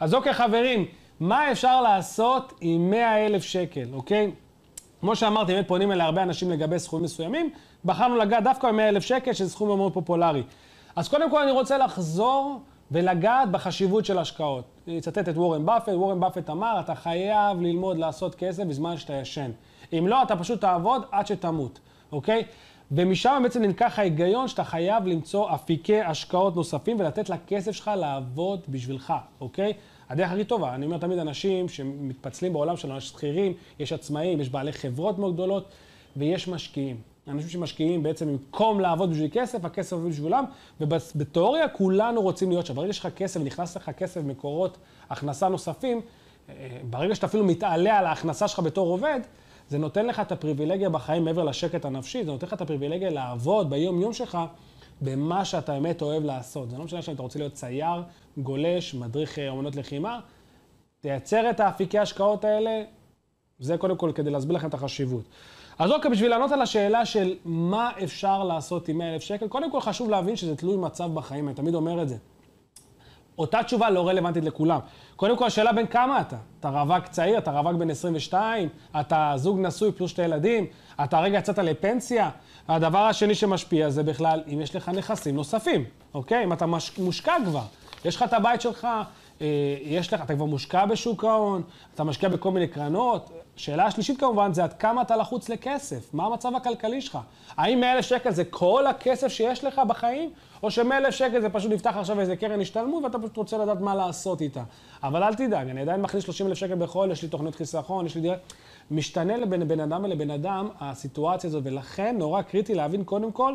אז אוקיי, חברים, מה אפשר לעשות עם 100 אלף שקל, אוקיי? כמו שאמרתי, באמת פונים אליי הרבה אנשים לגבי סכומים מסוימים, בחרנו לגעת דווקא ב-100 אלף שקל, שזה סכום מאוד פופולרי. אז קודם כל אני רוצה לחזור ולגעת בחשיבות של השקעות. אני אצטט את וורן באפט, וורן באפט אמר, אתה חייב ללמוד לעשות כסף בזמן שאתה ישן. אם לא, אתה פשוט תעבוד עד שתמות, אוקיי? ומשם בעצם נלקח ההיגיון שאתה חייב למצוא אפיקי השקעות נוספים ולתת לכסף שלך לעבוד בשבילך, אוקיי? הדרך הכי טובה, אני אומר תמיד אנשים שמתפצלים בעולם שלנו, יש שכירים, יש עצמאים, יש בעלי חברות מאוד גדולות ויש משקיעים. אנשים שמשקיעים בעצם במקום לעבוד בשביל כסף, הכסף עובד בשבילם, ובתיאוריה כולנו רוצים להיות שם. ברגע שיש לך כסף ונכנס לך כסף מקורות הכנסה נוספים, אה, ברגע שאתה אפילו מתעלה על ההכנסה שלך בתור עובד, זה נותן לך את הפריבילגיה בחיים מעבר לשקט הנפשי, זה נותן לך את הפריבילגיה לעבוד ביום-יום שלך במה שאתה באמת אוהב לעשות. זה לא משנה שאתה רוצה להיות צייר, גולש, מדריך אה, אמנות לחימה, תייצר את האפיקי ההשקעות האלה, זה קודם כל כדי להסביר לכם את החשיבות. אז אוקיי, בשביל לענות על השאלה של מה אפשר לעשות עם 100 אלף שקל, קודם כל חשוב להבין שזה תלוי מצב בחיים, אני תמיד אומר את זה. אותה תשובה לא רלוונטית לכולם. קודם כל, השאלה בין כמה אתה. אתה רווק צעיר, אתה רווק בן 22, אתה זוג נשוי פלוס שתי ילדים, אתה רגע יצאת לפנסיה. הדבר השני שמשפיע זה בכלל אם יש לך נכסים נוספים, אוקיי? אם אתה מש... מושקע כבר, יש לך את הבית שלך, אה, יש לך, אתה כבר מושקע בשוק ההון, אתה משקיע בכל מיני קרנות. שאלה השלישית כמובן זה עד כמה אתה לחוץ לכסף, מה המצב הכלכלי שלך? האם 100 אלף שקל זה כל הכסף שיש לך בחיים, או ש-100 אלף שקל זה פשוט נפתח עכשיו איזה קרן השתלמות ואתה פשוט רוצה לדעת מה לעשות איתה. אבל אל תדאג, אני עדיין מכניס 30 אלף שקל בחול, יש לי תוכנית חיסכון, יש לי דירה. משתנה לבין בן אדם ולבן אדם הסיטואציה הזאת, ולכן נורא קריטי להבין קודם כל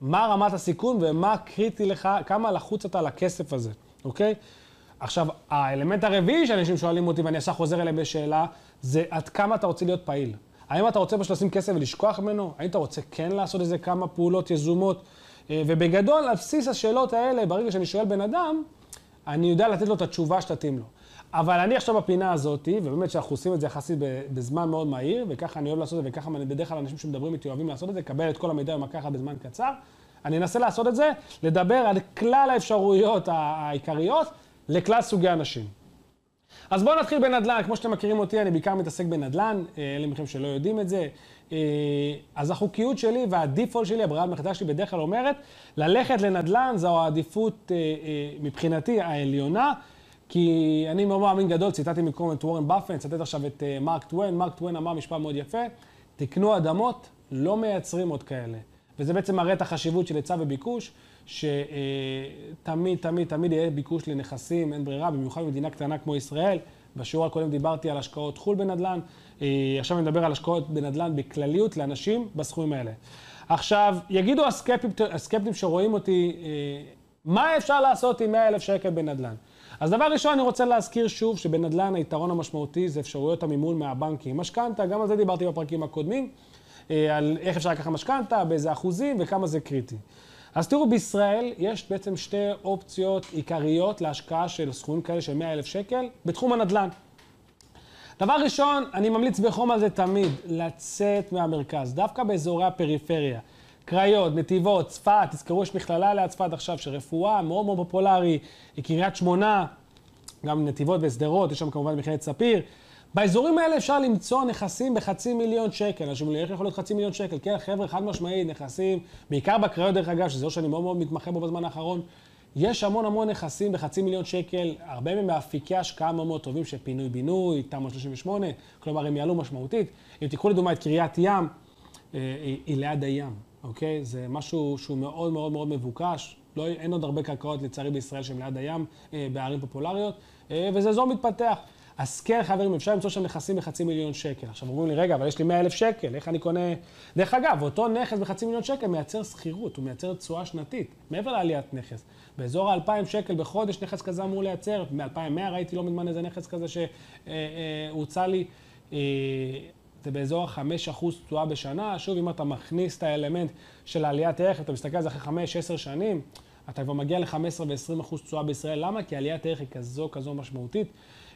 מה רמת הסיכון ומה קריטי לך, כמה לחוץ אתה לכסף הזה, אוקיי? עכשיו, האלמנט הרביעי שאנשים שואלים אותי, ואני ישר חוזר אליהם בשאלה, זה עד כמה אתה רוצה להיות פעיל. האם אתה רוצה פשוט לשים כסף ולשכוח ממנו? האם אתה רוצה כן לעשות איזה כמה פעולות יזומות? אה, ובגדול, על בסיס השאלות האלה, ברגע שאני שואל בן אדם, אני יודע לתת לו את התשובה שתתאים לו. אבל אני עכשיו בפינה הזאת, ובאמת שאנחנו עושים את זה יחסית בזמן מאוד מהיר, וככה אני אוהב לעשות את זה, וככה בדרך כלל אנשים שמדברים איתי אוהבים לעשות את זה, לקבל את כל המידע במכה אחת בזמן קצר. אני אנסה לעשות את זה, לדבר על כלל האפשרויות העיקריות לכלל סוגי אנשים. אז בואו נתחיל בנדל"ן, כמו שאתם מכירים אותי, אני בעיקר מתעסק בנדל"ן, אה, אלה מכם שלא יודעים את זה. אה, אז החוקיות שלי וה default שלי, הברירת מחדל שלי בדרך כלל אומרת, ללכת לנדל"ן זו העדיפות אה, מבחינתי העליונה, כי אני מאוד מאמין גדול, ציטטתי מקודם את וורן באפט, אצטט עכשיו את מרק טוויין, מרק טוויין אמר משפט מאוד יפה, תקנו אדמות, לא מייצרים עוד כאלה. וזה בעצם מראה את החשיבות של היצע וביקוש. שתמיד, תמיד, תמיד יהיה ביקוש לנכסים, אין ברירה, במיוחד במדינה קטנה כמו ישראל. בשיעור הקודם דיברתי על השקעות חו"ל בנדל"ן, אה, עכשיו אני מדבר על השקעות בנדל"ן בכלליות לאנשים בסכומים האלה. עכשיו, יגידו הסקפטים, הסקפטים שרואים אותי, אה, מה אפשר לעשות עם 100 אלף שקל בנדל"ן? אז דבר ראשון, אני רוצה להזכיר שוב שבנדל"ן היתרון המשמעותי זה אפשרויות המימון מהבנקים. משכנתה, גם על זה דיברתי בפרקים הקודמים, אה, על איך אפשר לקחת משכנתה, באיזה אחוזים וכמה זה קריטי. אז תראו, בישראל יש בעצם שתי אופציות עיקריות להשקעה של סכומים כאלה של 100 אלף שקל בתחום הנדל"ן. דבר ראשון, אני ממליץ בחום על זה תמיד, לצאת מהמרכז, דווקא באזורי הפריפריה. קריות, נתיבות, צפת, תזכרו, יש מכללה ליד צפת עכשיו שרפואה מאוד מאוד פופולרי, קריית שמונה, גם נתיבות ושדרות, יש שם כמובן מכללת ספיר. באזורים האלה אפשר למצוא נכסים בחצי מיליון שקל. אנשים אומרים, איך יכול להיות חצי מיליון שקל? כן, חבר'ה, חד משמעית, נכסים, בעיקר בקריות דרך אגב, שזה לא שאני מאוד מאוד מתמחה בו בזמן האחרון. יש המון המון נכסים בחצי מיליון שקל, הרבה מהם מאפיקי השקעה מאוד מאוד טובים של פינוי-בינוי, תמ"א 38, כלומר הם יעלו משמעותית. אם תיקחו לדוגמה את קריית ים, אה, היא, היא ליד הים, אוקיי? זה משהו שהוא מאוד מאוד מאוד מבוקש. לא, אין עוד הרבה קרקעות לצערי בישראל שהן ליד הים, אה, בערים פופולריות, אה, וזה אזור מתפתח. אז כן, חברים, אפשר למצוא שם נכסים בחצי מיליון שקל. עכשיו אומרים לי, רגע, אבל יש לי 100 אלף שקל, איך אני קונה... דרך אגב, אותו נכס בחצי מיליון שקל מייצר שכירות, הוא מייצר תשואה שנתית, מעבר לעליית נכס. באזור ה-2,000 שקל בחודש נכס כזה אמור לייצר, מ-2,100 ראיתי לא מזמן איזה נכס כזה שהוצע לי. אה, זה באזור ה-5% תשואה בשנה. שוב, אם אתה מכניס את האלמנט של עליית ערך, אתה מסתכל על זה אחרי 5-10 שנים, אתה כבר מגיע ל-15 ו-20% תשואה בישראל. למה? כי עליית ערך היא כזו, כזו משמעותית.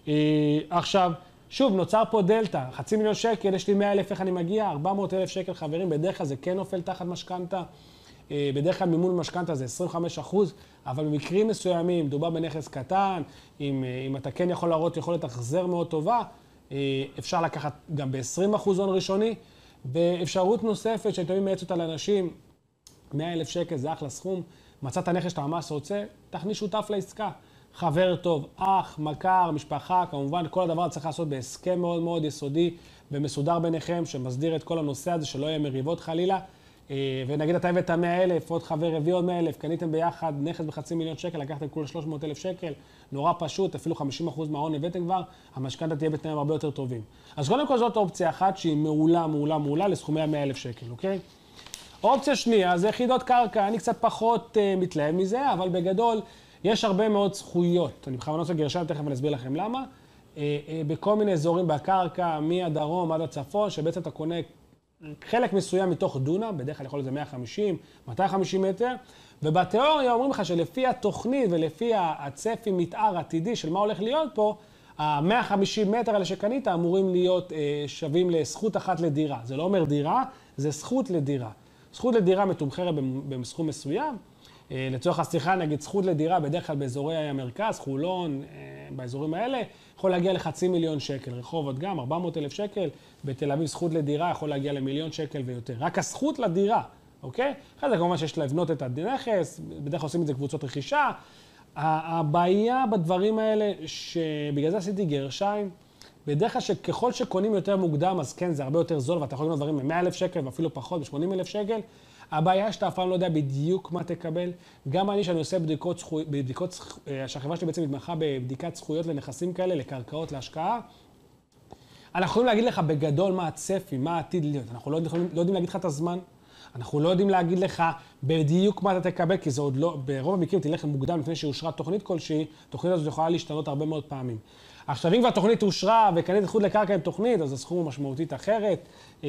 אה, עכשיו, שוב, נוצר פה דלתא, חצי מיליון שקל, יש לי 100 אלף, איך אני מגיע? 400 אלף שקל, חברים, בדרך כלל זה כן נופל תחת משכנתה. אה, בדרך כלל מימון משכנתה זה 25 אחוז, אבל במקרים מסוימים, מדובר בנכס קטן, אם, אה, אם אתה כן יכול להראות יכולת החזר מאוד טובה, אפשר לקחת גם ב-20 אחוז הון ראשוני. ואפשרות נוספת שאני תמיד מייעץ אותה לאנשים, 100 אלף שקל זה אחלה סכום, מצאת נכס שאתה ממש רוצה, תכניס שותף לעסקה. חבר טוב, אח, מכר, משפחה, כמובן, כל הדבר צריך לעשות בהסכם מאוד מאוד יסודי ומסודר ביניכם, שמסדיר את כל הנושא הזה, שלא יהיה מריבות חלילה. אה, ונגיד אתה הבאת 100 אלף, עוד חבר הביא עוד 100 אלף, קניתם ביחד נכס בחצי מיליון שקל, לקחתם כולה 300 אלף שקל, נורא פשוט, אפילו 50 אחוז מההון הבאתם כבר, המשכנתה תהיה בתנאים הרבה יותר טובים. אז קודם כל זאת אופציה אחת שהיא מעולה, מעולה, מעולה לסכומי ה-100 אלף שקל, אוקיי? אופציה שנייה זה יחידות קרקע, אני קצת פחות uh, מתלהב מזה, אבל בגדול יש הרבה מאוד זכויות. אני בכוונה עושה גרשיים, תכף אני אסביר לכם למה. Uh, uh, בכל מיני אזורים בקרקע, מהדרום עד הצפון, שבעצם אתה קונה חלק מסוים מתוך דונם, בדרך כלל יכול להיות זה 150, 250 מטר, ובתיאוריה אומרים לך שלפי התוכנית ולפי הצפי מתאר עתידי של מה הולך להיות פה, ה-150 מטר האלה שקנית אמורים להיות אה, שווים לזכות אחת לדירה. זה לא אומר דירה, זה זכות לדירה. זכות לדירה מתומחרת בסכום מסוים. אה, לצורך השיחה, נגיד, זכות לדירה בדרך כלל באזורי המרכז, חולון, אה, באזורים האלה, יכול להגיע לחצי מיליון שקל. רחובות גם, 400 אלף שקל. בתל אביב זכות לדירה יכול להגיע למיליון שקל ויותר. רק הזכות לדירה, אוקיי? אחרי זה כמובן שיש לבנות את הנכס, בדרך כלל עושים את זה קבוצות רכישה. הבעיה בדברים האלה, שבגלל זה עשיתי גרשיים, בדרך כלל שככל שקונים יותר מוקדם, אז כן, זה הרבה יותר זול, ואתה יכול לקנות דברים ב-100 אלף שקל ואפילו פחות, ב-80 אלף שקל. הבעיה שאתה אף פעם לא יודע בדיוק מה תקבל. גם אני, שאני עושה בדיקות, זכו... בדיקות, אה, שהחברה שלי בעצם מתמחה בבדיקת זכויות לנכסים כאלה, לקרקעות, להשקעה, אנחנו יכולים להגיד לך בגדול מה הצפי, מה העתיד להיות. אנחנו לא יודעים, לא יודעים להגיד לך את הזמן, אנחנו לא יודעים להגיד לך בדיוק מה אתה תקבל, כי זה עוד לא, ברוב המקרים תלך מוקדם לפני שאושרה תוכנית כלשהי, התוכנית הזאת יכולה להשתנות הרבה מאוד פעמים. עכשיו, אם כבר תוכנית אושרה וקנית זכות לקרקע עם תוכנית, אז הסכום הוא משמעותית אחרת, אה,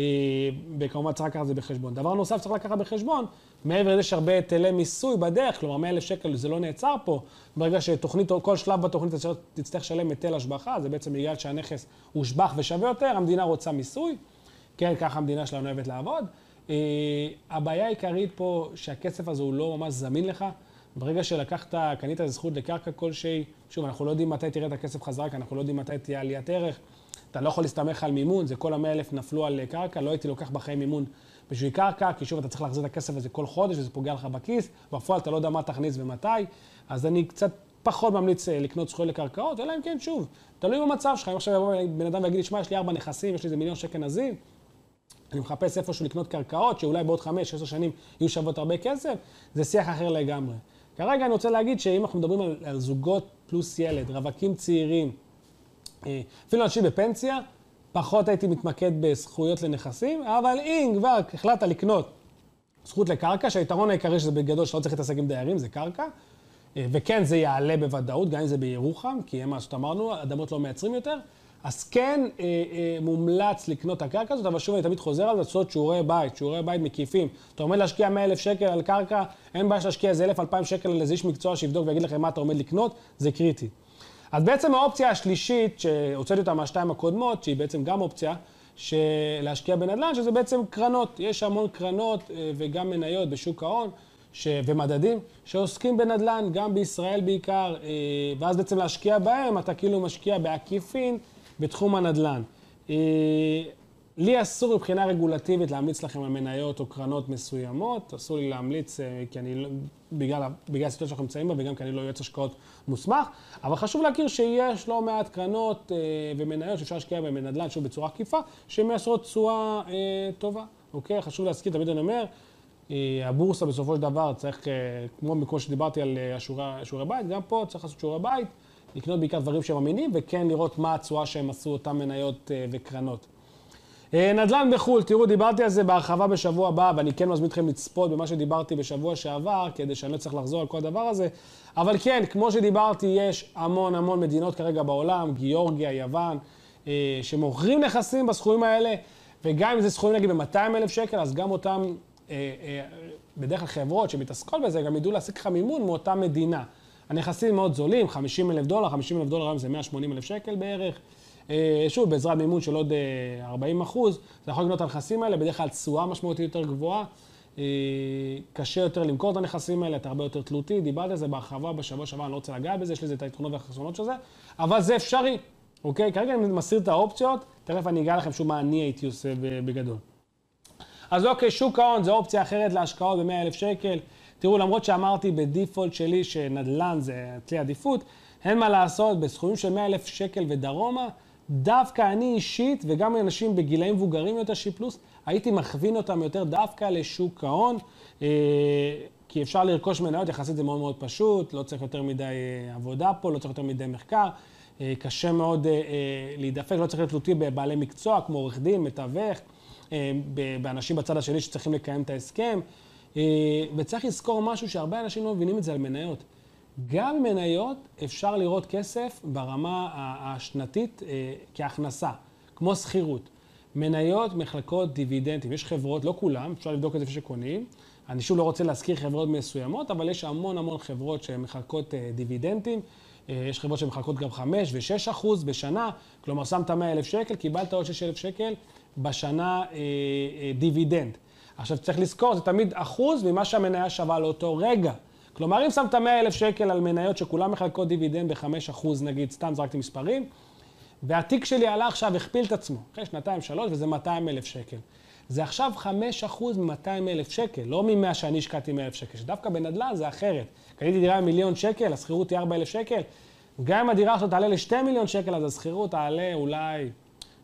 וכמובן צריך לקחת את זה בחשבון. דבר נוסף צריך לקחת בחשבון, מעבר לזה שהרבה היטלי מיסוי בדרך, כלומר 100 אלף שקל זה לא נעצר פה, ברגע שתוכנית, כל שלב בתוכנית תצטרך לשלם היטל השבחה, זה בעצם בגלל שהנכס הושבח ושווה יותר, המדינה רוצה מיסוי, כן, ככה המדינה שלנו אוהבת לעבוד. אה, הבעיה העיקרית פה, שהכסף הזה הוא לא ממש זמין לך. ברגע שלקחת, קנית זכות לקרקע כלשהי, שוב, אנחנו לא יודעים מתי תראה את הכסף חזרה, כי אנחנו לא יודעים מתי תהיה עליית ערך. אתה לא יכול להסתמך על מימון, זה כל המאה אלף נפלו על קרקע, לא הייתי לוקח בחיים מימון בשביל קרקע, כי שוב, אתה צריך להחזיר את הכסף הזה כל חודש, וזה פוגע לך בכיס, בפועל אתה לא יודע מה תכניס ומתי, אז אני קצת פחות ממליץ אה, לקנות זכויות לקרקעות, אלא אם כן, שוב, תלוי במצב שלך. אם עכשיו יבוא בן אדם ויגיד לי, שמע, יש לי ארבע נכסים, יש לי איזה מיליון שקל נזיל, אני מחפש איפשהו לקנות קרקעות, שאולי בעוד חמש, עשר שנים יהיו שוות הרבה כסף, זה שיח אחר לגמרי. כרגע אני רוצה להגיד שאם אנחנו מדברים על, על זוגות פלוס ילד, רווקים צעירים, אה, אפילו אנשים בפנסיה, פחות הייתי מתמקד בזכויות לנכסים, אבל אם כבר החלטת לקנות זכות לקרקע, שהיתרון העיקרי שזה בגדול שאתה לא צריך להתעסק עם דיירים, זה קרקע, אה, וכן, זה יעלה בוודאות, גם אם זה בירוחם, כי הם מה שאמרנו, אדמות לא מייצרים יותר, אז כן אה, אה, מומלץ לקנות את הקרקע הזאת, אבל שוב אני תמיד חוזר על זה, לעשות שיעורי בית, שיעורי בית מקיפים. אתה עומד להשקיע 100 אלף שקל על קרקע, אין בעיה להשקיע איזה 1,000-2,000 שקל על איזה איש מקצוע שיבדוק ויגיד לכם מה אתה עומד לקנות, זה קריטי. אז בעצם האופציה השלישית, שהוצאתי אותה מהשתיים הקודמות, שהיא בעצם גם אופציה, להשקיע בנדל"ן, שזה בעצם קרנות. יש המון קרנות אה, וגם מניות בשוק ההון. ש... ומדדים שעוסקים בנדל"ן, גם בישראל בעיקר, אה, ואז בעצם להשקיע בהם, אתה כאילו משקיע בעקיפין בתחום הנדל"ן. אה, לי אסור מבחינה רגולטיבית להמליץ לכם על מניות או קרנות מסוימות, אסור לי להמליץ אה, כי אני, לא, בגלל, בגלל הסיטואציה שאנחנו נמצאים בה וגם כי אני לא יועץ השקעות מוסמך, אבל חשוב להכיר שיש לא מעט קרנות אה, ומניות שאפשר להשקיע בהן בנדל"ן, שוב בצורה עקיפה, שמייצרות תשואה טובה, אוקיי? חשוב להזכיר, תמיד אני אומר, הבורסה בסופו של דבר צריך, כמו כמו שדיברתי על שיעורי בית, גם פה צריך לעשות שיעורי בית. לקנות בעיקר דברים שהם אמינים, וכן לראות מה התשואה שהם עשו אותן מניות אה, וקרנות. אה, נדל"ן בחו"ל, תראו, דיברתי על זה בהרחבה בשבוע הבא, ואני כן מזמין אתכם לצפות במה שדיברתי בשבוע שעבר, כדי שאני לא צריך לחזור על כל הדבר הזה. אבל כן, כמו שדיברתי, יש המון המון מדינות כרגע בעולם, גיאורגיה, יוון, אה, שמוכרים נכסים בסכומים האלה, וגם אם זה סכומים נגיד ב-200 אלף שקל, אז גם אותם, בדרך כלל חברות שמתעסקות בזה, גם ידעו להשיג לך מימון מאותה מדינה. הנכסים מאוד זולים, 50 אלף דולר, 50 אלף דולר היום זה 180 אלף שקל בערך. אה, שוב, בעזרת מימון של עוד 40 אה, אחוז, אתה יכול לקנות את הנכסים האלה, בדרך כלל תשואה משמעותית יותר גבוהה. קשה יותר למכור את הנכסים האלה, אתה הרבה יותר תלותי, דיברתי על זה בהרחבה בשבוע שעבר, אני לא רוצה לגעת בזה, יש לזה את היתרונות והחסרונות של זה, אבל זה אפשרי, אוקיי? כרגע אני מסיר את האופציות, תכף אני אגע לכם שוב מה אני הייתי עושה בגדול. אז אוקיי, שוק ההון זה אופציה אחרת להשקעות ב-100,000 שקל. תראו, למרות שאמרתי בדיפולט שלי שנדל"ן זה כלי עדיפות, אין מה לעשות, בסכומים של 100,000 שקל ודרומה, דווקא אני אישית, וגם אנשים בגילאים מבוגרים יותר, שי פלוס, הייתי מכווין אותם יותר דווקא לשוק ההון, אה, כי אפשר לרכוש מניות, יחסית זה מאוד מאוד פשוט, לא צריך יותר מדי אה, עבודה פה, לא צריך יותר מדי מחקר, אה, קשה מאוד להידפק, לא צריך להיות תלותי בבעלי מקצוע, כמו עורך דין, מתווך, באנשים בצד השני שצריכים לקיים את ההסכם. וצריך לזכור משהו שהרבה אנשים לא מבינים את זה על מניות. גם מניות אפשר לראות כסף ברמה השנתית כהכנסה, כמו שכירות. מניות מחלקות דיבידנדים. יש חברות, לא כולם, אפשר לבדוק את זה לפני שקונים. אני שוב לא רוצה להזכיר חברות מסוימות, אבל יש המון המון חברות שמחלקות אה, דיבידנדים. אה, יש חברות שמחלקות גם 5 ו-6 אחוז בשנה, כלומר שמת 100 אלף שקל, קיבלת עוד 6 אלף שקל בשנה אה, אה, דיבידנד. עכשיו צריך לזכור, זה תמיד אחוז ממה שהמניה שווה לאותו רגע. כלומר, אם שמת 100 אלף שקל על מניות שכולם מחלקות דיבידנד ב-5 אחוז, נגיד, סתם זרקתי מספרים, והתיק שלי עלה עכשיו, הכפיל את עצמו, אחרי שנתיים, שלוש, וזה 200 אלף שקל. זה עכשיו 5% מ-200 אלף שקל, לא מ-100 שאני השקעתי 100 אלף שקל, שדווקא בנדל"ן זה אחרת. קניתי דירה במיליון שקל, השכירות היא 4 אלף שקל. גם אם הדירה הזאת תעלה ל-2 מיליון שקל, אז השכירות תעלה אולי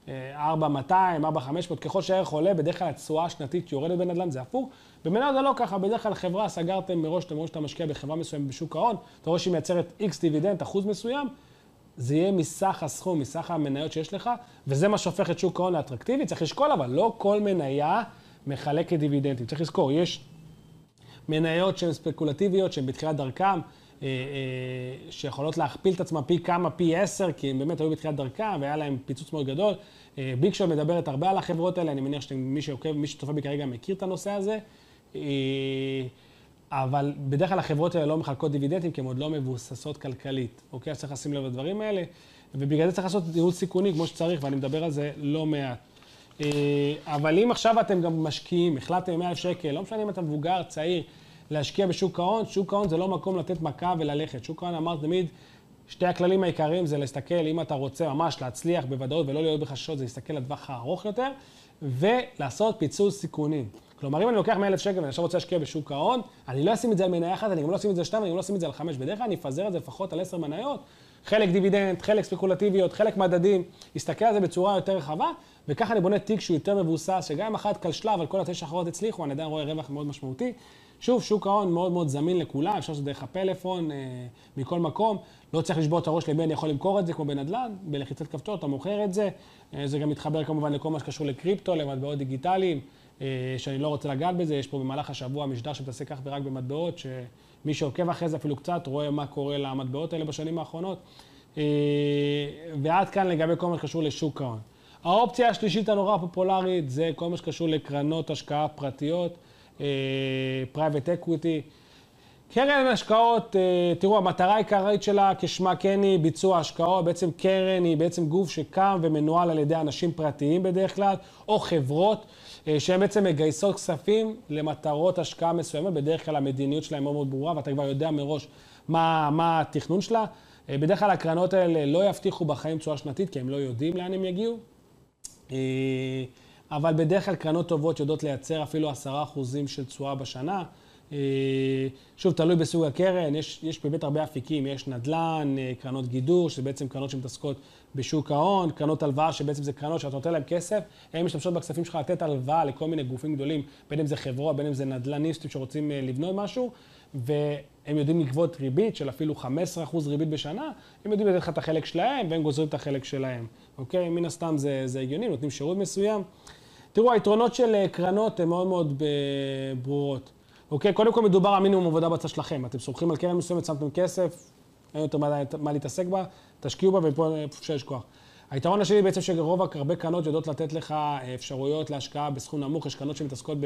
4,200, 4,500, ככל שהערך עולה, בדרך כלל התשואה השנתית יורדת בנדל"ן, זה הפוך. במניות זה לא ככה, בדרך כלל חברה סגרתם מראש, אתם רואים שאתה משקיע בחברה מסוימת בשוק ההון, אתה רואה שהיא מייצרת X דיבידנד, אחוז מסוים, זה יהיה מסך הסכום, מסך המניות שיש לך, וזה מה שהופך את שוק ההון לאטרקטיבי. צריך לשקול, אבל לא כל מניה מחלקת דיבידנדים. צריך לזכור, יש מניות שהן ספקולטיביות, שהן בתחילת אה, אה, שיכולות להכפיל את עצמן פי כמה, פי עשר, כי הם באמת היו בתחילת דרכם והיה להם פיצוץ מאוד גדול. אה, ביג שול מדברת הרבה על החברות האלה, אני מניח שמי שעוקב, מי שצופה בי כרגע מכיר את הנושא הזה. אבל בדרך כלל החברות האלה לא מחלקות דיבידנדים, כי הן עוד לא מבוססות כלכלית, אוקיי? אז צריך לשים לב לדברים האלה, ובגלל זה צריך לעשות ניהול סיכוני כמו שצריך, ואני מדבר על זה לא מעט. אה, אבל אם עכשיו אתם גם משקיעים, החלטתם 100,000 שקל, לא משנה אם אתה מבוגר, צעיר, להשקיע בשוק ההון, שוק ההון זה לא מקום לתת מכה וללכת. שוק ההון אומר תמיד, שתי הכללים העיקריים זה להסתכל, אם אתה רוצה ממש להצליח בוודאות ולא להיות בחששות, זה להסתכל לטווח הארוך יותר, ולעשות פיצול סיכונים. כלומר, אם אני לוקח 100,000 שקל ואני עכשיו רוצה להשקיע בשוק ההון, אני לא אשים את זה על מניה אחת, אני גם לא אשים את זה על שתיים, אני גם לא אשים את זה על חמש. בדרך כלל אני אפזר את זה לפחות על עשר מניות, חלק דיבידנד, חלק ספקולטיביות, חלק מדדים, אסתכל על זה בצורה יותר רחבה, וככה אני בונה תיק שהוא יותר מבוסס, שגם אם אחת כשלה, אבל כל התשע האחרות הצליחו, אני עדיין רואה רווח מאוד משמעותי. שוב, שוק ההון מאוד מאוד זמין לכולם, אפשר לעשות דרך הפלאפון, אה, מכל מקום. לא צריך לשבור את הראש אני יכול למכור את זה, כמו בנדל"ן, בלחיצת כפתור, אתה מוכר את זה. אה, זה גם מתחבר כמובן לכל מה שקשור לקריפטו, למטבעות דיגיטליים. אה, שאני לא רוצה לגעת בזה, יש פה במהלך השבוע משדר שמתעסק אך ורק במטבעות, שמי שעוקב אחרי זה אפילו קצת רואה מה קורה למטבעות האלה בשנים האחרונות. אה, ועד כאן לגבי כל מה שקשור לשוק ההון. האופציה השלישית הנורא פופולרית זה כל מה שקשור לקרנות השקעה פרטיות, private equity. קרן השקעות, תראו, המטרה העיקרית שלה, כשמה כן היא ביצוע השקעות. בעצם קרן היא בעצם גוף שקם ומנוהל על ידי אנשים פרטיים בדרך כלל, או חברות. אה, שהן בעצם מגייסות כספים למטרות השקעה מסוימת, בדרך כלל המדיניות שלהן מאוד מאוד ברורה, ואתה כבר יודע מראש מה, מה התכנון שלה. אה, בדרך כלל הקרנות האלה לא יבטיחו בחיים תשואה שנתית, כי הם לא יודעים לאן הם יגיעו. אה, אבל בדרך כלל קרנות טובות יודעות לייצר אפילו עשרה אחוזים של תשואה בשנה. שוב, תלוי בסוג הקרן, יש, יש באמת הרבה אפיקים, יש נדל"ן, קרנות גידור, שזה בעצם קרנות שמתעסקות בשוק ההון, קרנות הלוואה, שבעצם זה קרנות שאתה נותן להן כסף, הן משתמשות בכספים שלך לתת הלוואה לכל מיני גופים גדולים, בין אם זה חברות, בין אם זה נדל"ניסטים שרוצים אה, לבנות משהו, והם יודעים לגבות ריבית של אפילו 15% ריבית בשנה, הם יודעים לתת לך את החלק שלהם, והם גוזרים את החלק שלהם, אוקיי? מן הסתם זה, זה הגיוני, נותנים שירות מסוים. תראו, היתרונות של אה, קרנות הן מאוד מאוד ברורות. אוקיי? קודם כל מדובר על מינימום עבודה בצד שלכם. אתם סומכים על קרן מסוימת, שמתם כסף, אין יותר מה, מה להתעסק בה, תשקיעו בה ופה אפשר לשכוח. היתרון השני בעצם שרוב, הרבה קרנות יודעות לתת לך אפשרויות להשקעה בסכום נמוך, יש קרנות שמתעסקות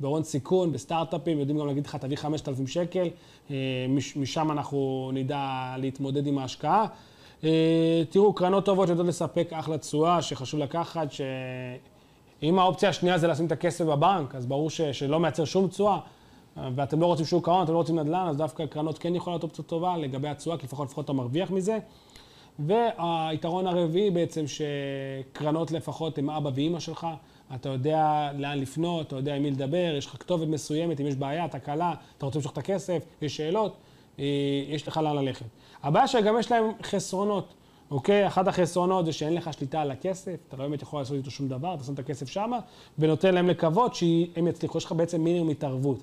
בהון סיכון, בסטארט-אפים, יודעים גם להגיד לך, תביא 5,000 שקל, אה, משם אנחנו נדע להתמודד עם ההשקעה. אה, תראו, קרנות טובות יודעות לספק אחלה תשואה, שחשוב לקחת, ש... אם האופציה השנייה זה לשים את הכסף בבנק, אז ברור ש, שלא מייצר שום תשואה, ואתם לא רוצים שוק ההון, אתם לא רוצים נדל"ן, אז דווקא קרנות כן יכולות להיות אופציה טובה לגבי התשואה, כי לפחות לפחות אתה מרוויח מזה. והיתרון הרביעי בעצם, שקרנות לפחות הם אבא ואימא שלך, אתה יודע לאן לפנות, אתה יודע עם מי לדבר, יש לך כתובת מסוימת, אם יש בעיה, תקלה, אתה רוצה למשוך את הכסף, יש שאלות, אה, יש לך לאן ללכת. הבעיה שגם יש להם חסרונות, אוקיי? אחת החסרונות זה שאין לך שליטה על הכסף, אתה לא באמת יכול לעשות איתו שום דבר, אתה שם את הכסף שמה, ונותן להם לקוות שהם יצליחו, יש לך בעצם מינימום התערבות.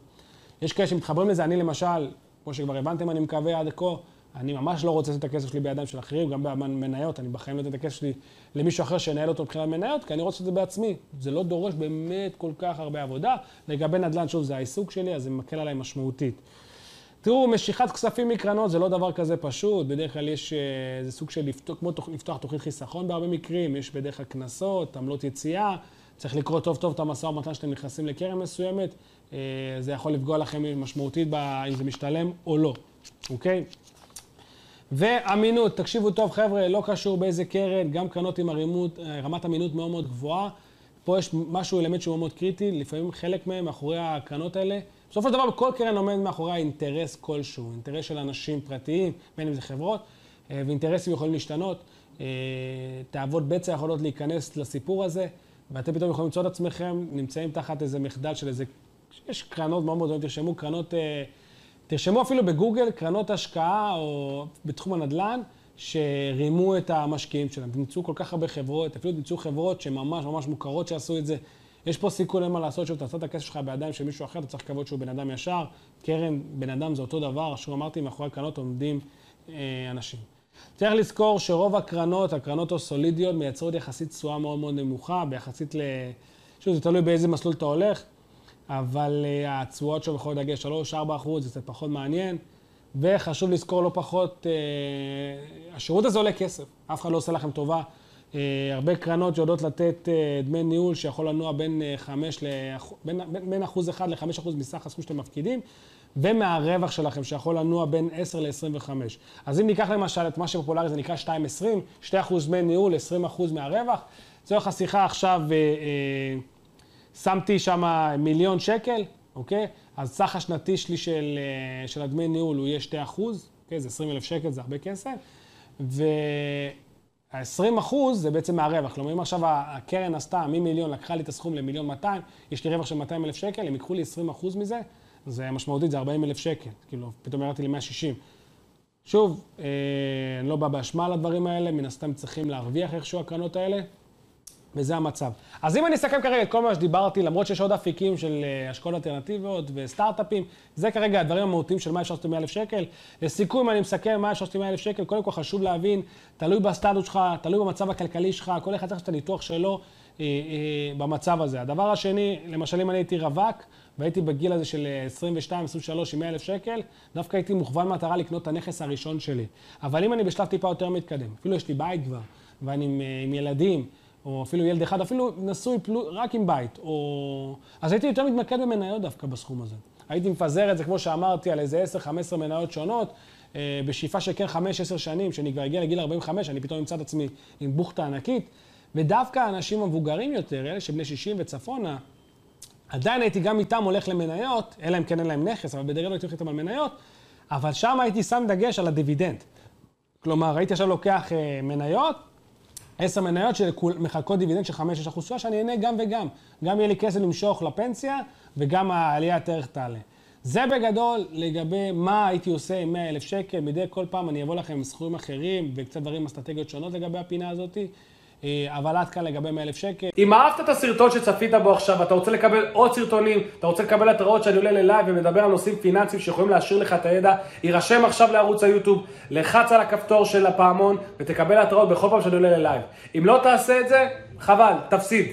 יש כאלה שמתחברים לזה, אני למשל, כמו שכבר הבנתם, אני מקווה עד כה, אני ממש לא רוצה לתת את הכסף שלי בידיים של אחרים, גם במניות, אני בחיים לא אתן את הכסף שלי למישהו אחר שינהל אותו מבחינת מניות, כי אני רוצה את זה בעצמי. זה לא דורש באמת כל כך הרבה עבודה. לגבי נדל"ן, שוב, זה העיסוק שלי, אז זה מקל עליי משמעותית. תראו, משיכת כספים מקרנות זה לא דבר כזה פשוט, בדרך כלל יש איזה סוג של לפתוח, כמו לפתוח תוכנית חיסכון בהרבה מקרים, יש בדרך כלל קנסות, עמלות יציאה, צריך לקרוא טוב טוב את המשא ומתן שאתם נכנסים לקרן מסוימת, אה, זה יכול לפגוע לכם משמעותית אם זה משתלם או לא, אוקיי? ואמינות, תקשיבו טוב חבר'ה, לא קשור באיזה קרן, גם קרנות עם הרימות, אה, רמת אמינות מאוד מאוד גבוהה. פה יש משהו, אלמנט שהוא מאוד קריטי, לפעמים חלק מהם מאחורי הקרנות האלה. בסופו של דבר, כל קרן עומד מאחורי האינטרס כלשהו, אינטרס של אנשים פרטיים, בין אם זה חברות, אה, ואינטרסים יכולים להשתנות. אה, תאוות בצע יכולות להיכנס לסיפור הזה, ואתם פתאום יכולים למצוא את עצמכם, נמצאים תחת איזה מחדל של איזה... יש קרנות מאוד מאוד, תרשמו קרנות... תרשמו אפילו בגוגל קרנות השקעה או בתחום הנדל"ן שרימו את המשקיעים שלהם. תמצאו כל כך הרבה חברות, אפילו תמצאו חברות שממש ממש מוכרות שעשו את זה. יש פה סיכון אין מה לעשות, שוב, תעשה את הכסף שלך בידיים של מישהו אחר, אתה צריך לקוות שהוא בן אדם ישר. קרן, בן אדם זה אותו דבר, שוב אמרתי, מאחורי הקרנות עומדים אה, אנשים. צריך לזכור שרוב הקרנות, הקרנות הסולידיות, מייצרות יחסית תשואה מאוד מאוד נמוכה, ביחסית ל... שוב, זה תלוי באיזה מסלול אתה הולך. אבל אה, התשואות שלו יכולות להגיע 3-4 אחוז, זה קצת פחות מעניין. וחשוב לזכור לא פחות, אה, השירות הזה עולה כסף, אף אחד לא עושה לכם טובה. אה, הרבה קרנות שיודעות לתת אה, דמי ניהול שיכול לנוע בין, אה, 5 ל... בין, בין, בין אחוז אחד לחמש אחוז מסך הסכום שאתם מפקידים, ומהרווח שלכם שיכול לנוע בין 10 ל-25. אז אם ניקח למשל את מה שפופולרי זה נקרא 2.20, 2 אחוז דמי ניהול, 20 אחוז מהרווח, לצורך השיחה עכשיו אה, אה, שמתי שם מיליון שקל, אוקיי? אז סך השנתי שלי של, של הדמי ניהול הוא יהיה 2 אחוז, אוקיי? זה 20 אלף שקל, זה הרבה כסף. ו... ה-20% זה בעצם מהרווח. כלומר, אם עכשיו הקרן עשתה ממיליון, לקחה לי את הסכום למיליון 200, יש לי רווח של 200 אלף שקל, הם ייקחו לי 20% מזה, זה משמעותית, זה 40 אלף שקל. כאילו, פתאום ירדתי ל-160. שוב, אה, אני לא בא באשמה על הדברים האלה, מן הסתם צריכים להרוויח איכשהו הקרנות האלה, וזה המצב. אז אם אני אסכם כרגע את כל מה שדיברתי, למרות שיש עוד אפיקים של אה, השקעות אלטרנטיביות וסטארט-אפים, זה כרגע הדברים המהותיים של מה אפשר לעשות עם 100,000 שקל. לסיכום, אני מסכם מה אפשר לעשות עם 100,000 שקל. קודם כל חשוב להבין, תלוי בסטטוס שלך, תלוי במצב הכלכלי שלך, כל אחד צריך את הניתוח שלו אה, אה, במצב הזה. הדבר השני, למשל אם אני הייתי רווק, והייתי בגיל הזה של 22-23 אה, עם 100,000 שקל, דווקא הייתי מוכוון מטרה לקנות את הנכס הראשון שלי. אבל אם אני בשלב טיפה יותר מתקדם, אפילו יש לי בית כבר, ואני עם, אה, עם ילדים, או אפילו ילד אחד, אפילו נשוי פלו, רק עם בית, או... אז הייתי יותר מתמקד במניות דווקא בסכום הזה. הייתי מפזר את זה, כמו שאמרתי, על איזה 10-15 מניות שונות, אה, בשאיפה של כן 5-10 שנים, שאני כבר אגיע לגיל 45, אני פתאום אמצא את עצמי עם בוכטה ענקית, ודווקא האנשים המבוגרים יותר, אלה שבני 60 וצפונה, עדיין הייתי גם איתם הולך למניות, אלא אם כן אין להם נכס, אבל בדרך כלל הייתי הולך איתם על מניות, אבל שם הייתי שם דגש על הדיבידנד. כלומר, הייתי עכשיו לוקח אה, מניות, עשר מניות שמחלקות דיבידנד של 5-6 אחוז תשואה, שאני אהנה גם וגם. גם יהיה לי כסף למשוך לפנסיה, וגם העליית ערך תעלה. זה בגדול לגבי מה הייתי עושה עם 100 אלף שקל. מדי כל פעם אני אבוא לכם עם סכומים אחרים וקצת דברים, אסטרטגיות שונות לגבי הפינה הזאתי. אה, אבל עד כאן לגבי 100 אלף שקל. אם אהבת את הסרטון שצפית בו עכשיו, אתה רוצה לקבל עוד סרטונים, אתה רוצה לקבל התראות שאני עולה ללייב ומדבר על נושאים פיננסיים שיכולים להעשיר לך את הידע, הירשם עכשיו לערוץ היוטיוב, לחץ על הכפתור של הפעמון ותקבל התראות בכל פעם שאני עולה ללייב. אם לא תעשה את זה, חבל, תפסיד.